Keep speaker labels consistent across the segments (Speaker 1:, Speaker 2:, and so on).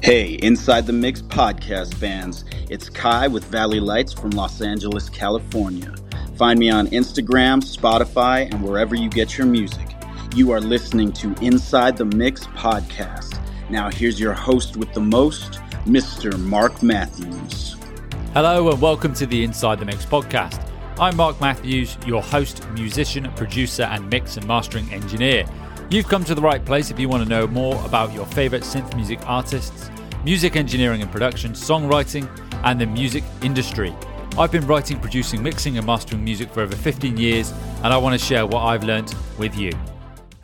Speaker 1: Hey, Inside the Mix podcast fans. It's Kai with Valley Lights from Los Angeles, California. Find me on Instagram, Spotify, and wherever you get your music. You are listening to Inside the Mix podcast. Now, here's your host with the most, Mr. Mark Matthews.
Speaker 2: Hello, and welcome to the Inside the Mix podcast. I'm Mark Matthews, your host, musician, producer, and mix and mastering engineer. You've come to the right place if you want to know more about your favorite synth music artists, music engineering and production, songwriting, and the music industry. I've been writing, producing, mixing, and mastering music for over 15 years, and I want to share what I've learned with you.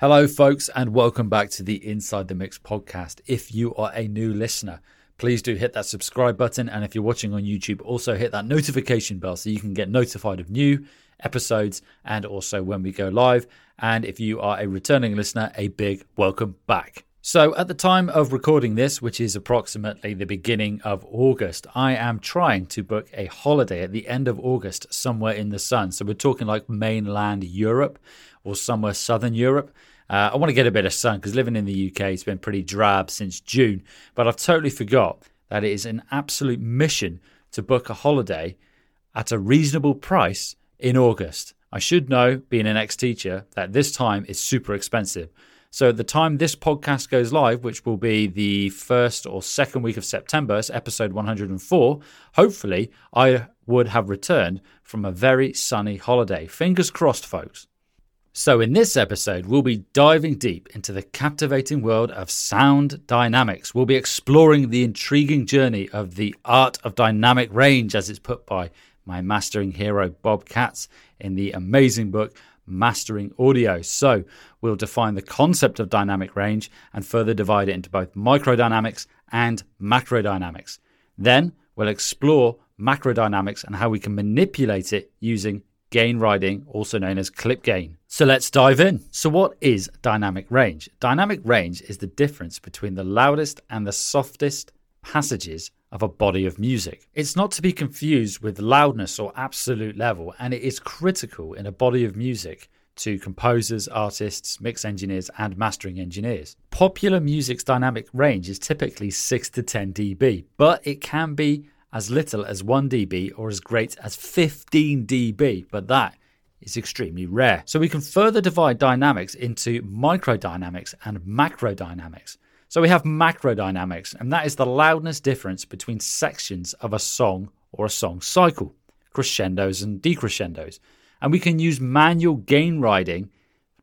Speaker 2: Hello, folks, and welcome back to the Inside the Mix podcast. If you are a new listener, please do hit that subscribe button. And if you're watching on YouTube, also hit that notification bell so you can get notified of new episodes and also when we go live. And if you are a returning listener, a big welcome back. So, at the time of recording this, which is approximately the beginning of August, I am trying to book a holiday at the end of August somewhere in the sun. So, we're talking like mainland Europe or somewhere southern Europe. Uh, I want to get a bit of sun because living in the UK has been pretty drab since June. But I've totally forgot that it is an absolute mission to book a holiday at a reasonable price in August. I should know, being an ex teacher, that this time is super expensive. So, at the time this podcast goes live, which will be the first or second week of September, it's episode 104, hopefully I would have returned from a very sunny holiday. Fingers crossed, folks. So, in this episode, we'll be diving deep into the captivating world of sound dynamics. We'll be exploring the intriguing journey of the art of dynamic range, as it's put by my mastering hero, Bob Katz, in the amazing book, Mastering Audio. So, we'll define the concept of dynamic range and further divide it into both microdynamics and macrodynamics. Then, we'll explore macrodynamics and how we can manipulate it using gain riding, also known as clip gain. So let's dive in. So, what is dynamic range? Dynamic range is the difference between the loudest and the softest passages of a body of music. It's not to be confused with loudness or absolute level, and it is critical in a body of music to composers, artists, mix engineers, and mastering engineers. Popular music's dynamic range is typically 6 to 10 dB, but it can be as little as 1 dB or as great as 15 dB, but that is extremely rare. So we can further divide dynamics into microdynamics and macrodynamics. So we have macrodynamics, and that is the loudness difference between sections of a song or a song cycle, crescendos and decrescendos. And we can use manual gain riding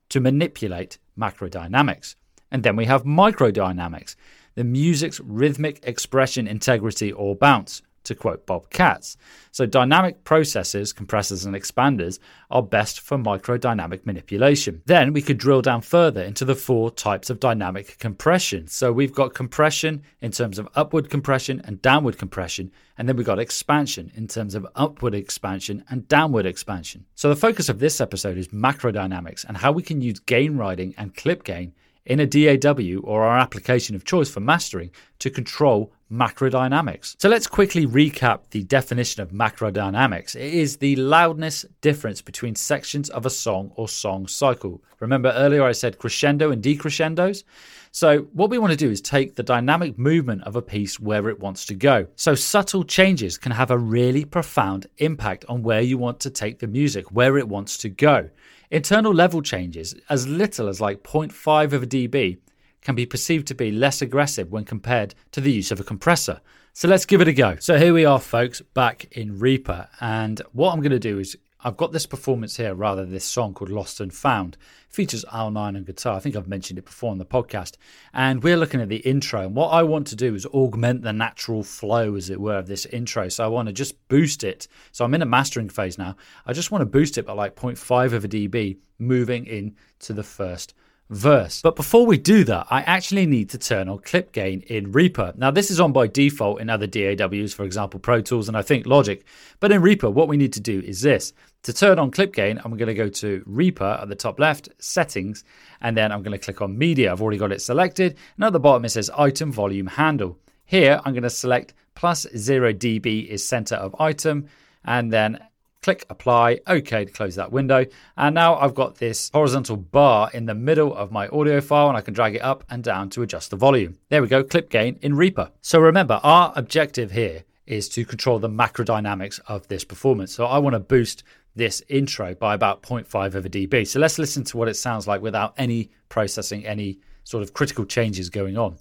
Speaker 2: to manipulate macrodynamics. And then we have microdynamics, the music's rhythmic expression, integrity, or bounce to quote Bob Katz. So, dynamic processors, compressors, and expanders are best for microdynamic manipulation. Then we could drill down further into the four types of dynamic compression. So, we've got compression in terms of upward compression and downward compression, and then we've got expansion in terms of upward expansion and downward expansion. So, the focus of this episode is macrodynamics and how we can use gain riding and clip gain in a DAW or our application of choice for mastering to control macrodynamics. So let's quickly recap the definition of macrodynamics. It is the loudness difference between sections of a song or song cycle. Remember earlier I said crescendo and decrescendos? So, what we want to do is take the dynamic movement of a piece where it wants to go. So, subtle changes can have a really profound impact on where you want to take the music, where it wants to go. Internal level changes, as little as like 0.5 of a dB, can be perceived to be less aggressive when compared to the use of a compressor. So let's give it a go. So here we are, folks, back in Reaper. And what I'm going to do is I've got this performance here, rather this song called Lost and Found. Features Al Nine on guitar. I think I've mentioned it before on the podcast. And we're looking at the intro. And what I want to do is augment the natural flow, as it were, of this intro. So I want to just boost it. So I'm in a mastering phase now. I just want to boost it by like 0.5 of a dB, moving into the first verse. But before we do that, I actually need to turn on clip gain in Reaper. Now, this is on by default in other DAWs, for example, Pro Tools and I think Logic. But in Reaper, what we need to do is this. To turn on clip gain, I'm going to go to Reaper at the top left, settings, and then I'm going to click on media. I've already got it selected. And at the bottom, it says item volume handle. Here, I'm going to select plus 0 dB is center of item, and then click apply, OK to close that window. And now I've got this horizontal bar in the middle of my audio file and I can drag it up and down to adjust the volume. There we go, clip gain in Reaper. So remember, our objective here is to control the macro dynamics of this performance. So I want to boost this intro by about 0.5 of a dB. So let's listen to what it sounds like without any processing, any sort of critical changes going on.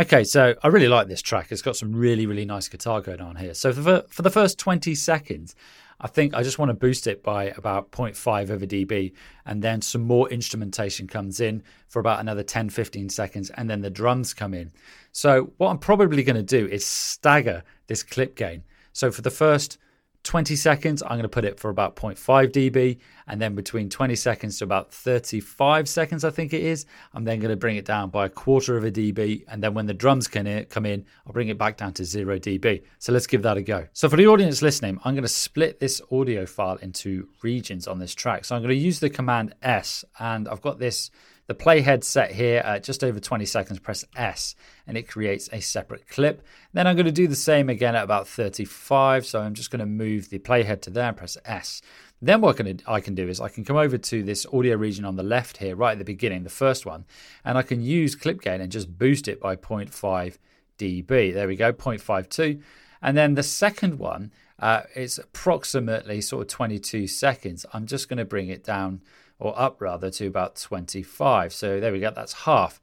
Speaker 2: Okay, so I really like this track. It's got some really, really nice guitar going on here. So for, for the first 20 seconds, I think I just want to boost it by about 0.5 over dB. And then some more instrumentation comes in for about another 10, 15 seconds. And then the drums come in. So what I'm probably going to do is stagger this clip gain. So for the first 20 seconds, I'm going to put it for about 0.5 dB. And then between 20 seconds to about 35 seconds, I think it is, I'm then going to bring it down by a quarter of a dB. And then when the drums can come in, I'll bring it back down to 0 dB. So let's give that a go. So for the audience listening, I'm going to split this audio file into regions on this track. So I'm going to use the command S, and I've got this the playhead set here at just over 20 seconds, press S and it creates a separate clip. Then I'm going to do the same again at about 35. So I'm just going to move the playhead to there and press S. Then what I can do is I can come over to this audio region on the left here, right at the beginning, the first one, and I can use clip gain and just boost it by 0.5 dB. There we go, 0.52. And then the second one, uh, it's approximately sort of 22 seconds. I'm just going to bring it down or up rather to about 25. So there we go, that's half.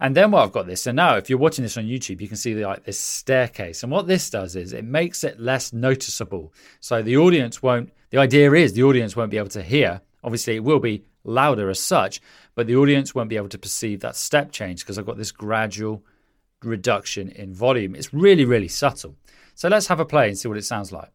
Speaker 2: And then what I've got this. So now if you're watching this on YouTube, you can see like this staircase. And what this does is it makes it less noticeable. So the audience won't, the idea is the audience won't be able to hear. Obviously, it will be louder as such, but the audience won't be able to perceive that step change because I've got this gradual reduction in volume. It's really, really subtle. So let's have a play and see what it sounds like.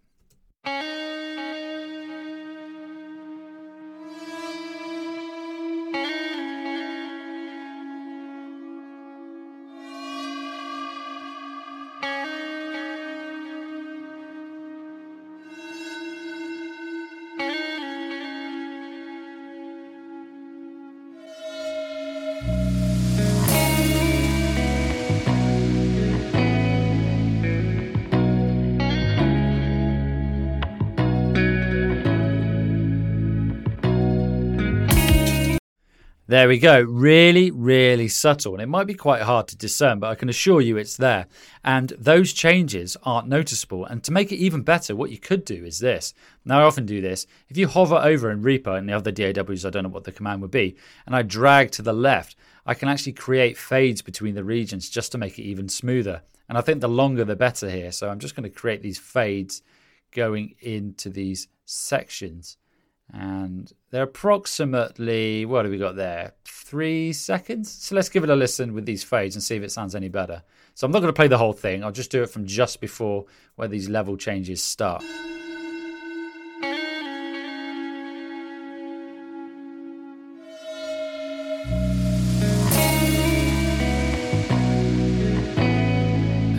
Speaker 2: There we go. Really, really subtle. And it might be quite hard to discern, but I can assure you it's there. And those changes aren't noticeable. And to make it even better, what you could do is this. Now, I often do this. If you hover over in Reaper and the other DAWs, I don't know what the command would be, and I drag to the left, I can actually create fades between the regions just to make it even smoother. And I think the longer the better here. So I'm just going to create these fades going into these sections and they're approximately what have we got there? Three seconds? So let's give it a listen with these fades and see if it sounds any better. So i'm not going to play the whole thing. I'll just do it from just before where these level changes start.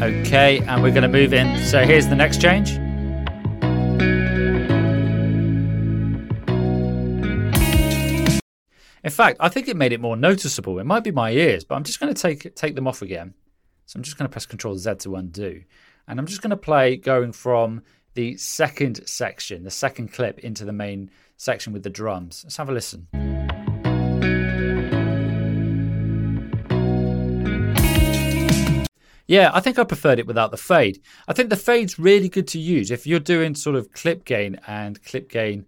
Speaker 2: Okay and we're going to move in. So here's the next change In fact, I think it made it more noticeable. It might be my ears, but I'm just going to take take them off again. So I'm just going to press Control Z to undo, and I'm just going to play going from the second section, the second clip, into the main section with the drums. Let's have a listen. Yeah, I think I preferred it without the fade. I think the fade's really good to use if you're doing sort of clip gain and clip gain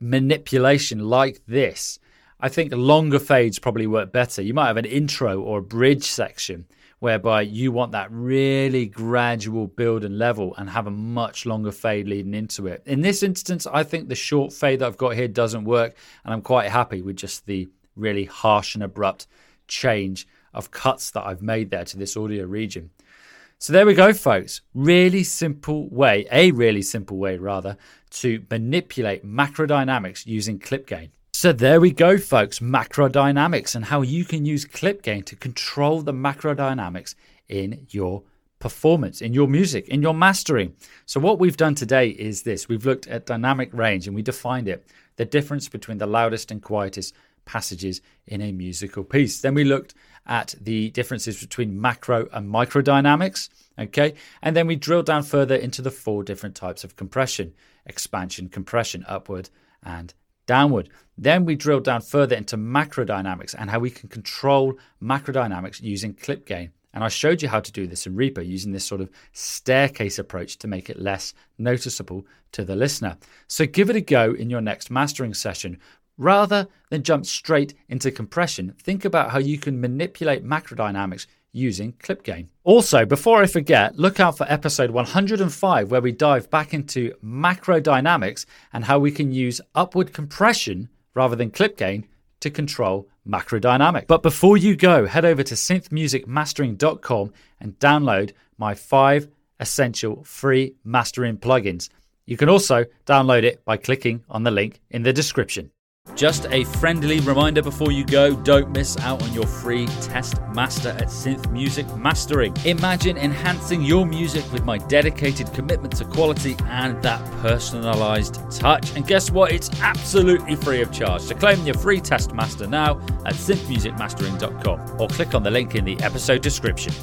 Speaker 2: manipulation like this. I think longer fades probably work better. You might have an intro or a bridge section whereby you want that really gradual build and level and have a much longer fade leading into it. In this instance, I think the short fade that I've got here doesn't work, and I'm quite happy with just the really harsh and abrupt change of cuts that I've made there to this audio region. So there we go, folks. Really simple way, a really simple way rather, to manipulate macro dynamics using clip gain. So there we go, folks. Macro dynamics and how you can use clip gain to control the macro dynamics in your performance, in your music, in your mastering. So what we've done today is this. We've looked at dynamic range and we defined it, the difference between the loudest and quietest passages in a musical piece. Then we looked at the differences between macro and micro dynamics. Okay. And then we drilled down further into the four different types of compression expansion, compression, upward, and downward. Then we drilled down further into macro dynamics and how we can control macro dynamics using clip gain. And I showed you how to do this in Reaper using this sort of staircase approach to make it less noticeable to the listener. So give it a go in your next mastering session Rather than jump straight into compression, think about how you can manipulate macro dynamics using clip gain. Also, before I forget, look out for episode 105 where we dive back into macro dynamics and how we can use upward compression rather than clip gain to control macro dynamic. But before you go, head over to synthmusicmastering.com and download my 5 essential free mastering plugins. You can also download it by clicking on the link in the description. Just a friendly reminder before you go don't miss out on your free test master at Synth Music Mastering. Imagine enhancing your music with my dedicated commitment to quality and that personalized touch. And guess what? It's absolutely free of charge. So claim your free test master now at synthmusicmastering.com or click on the link in the episode description.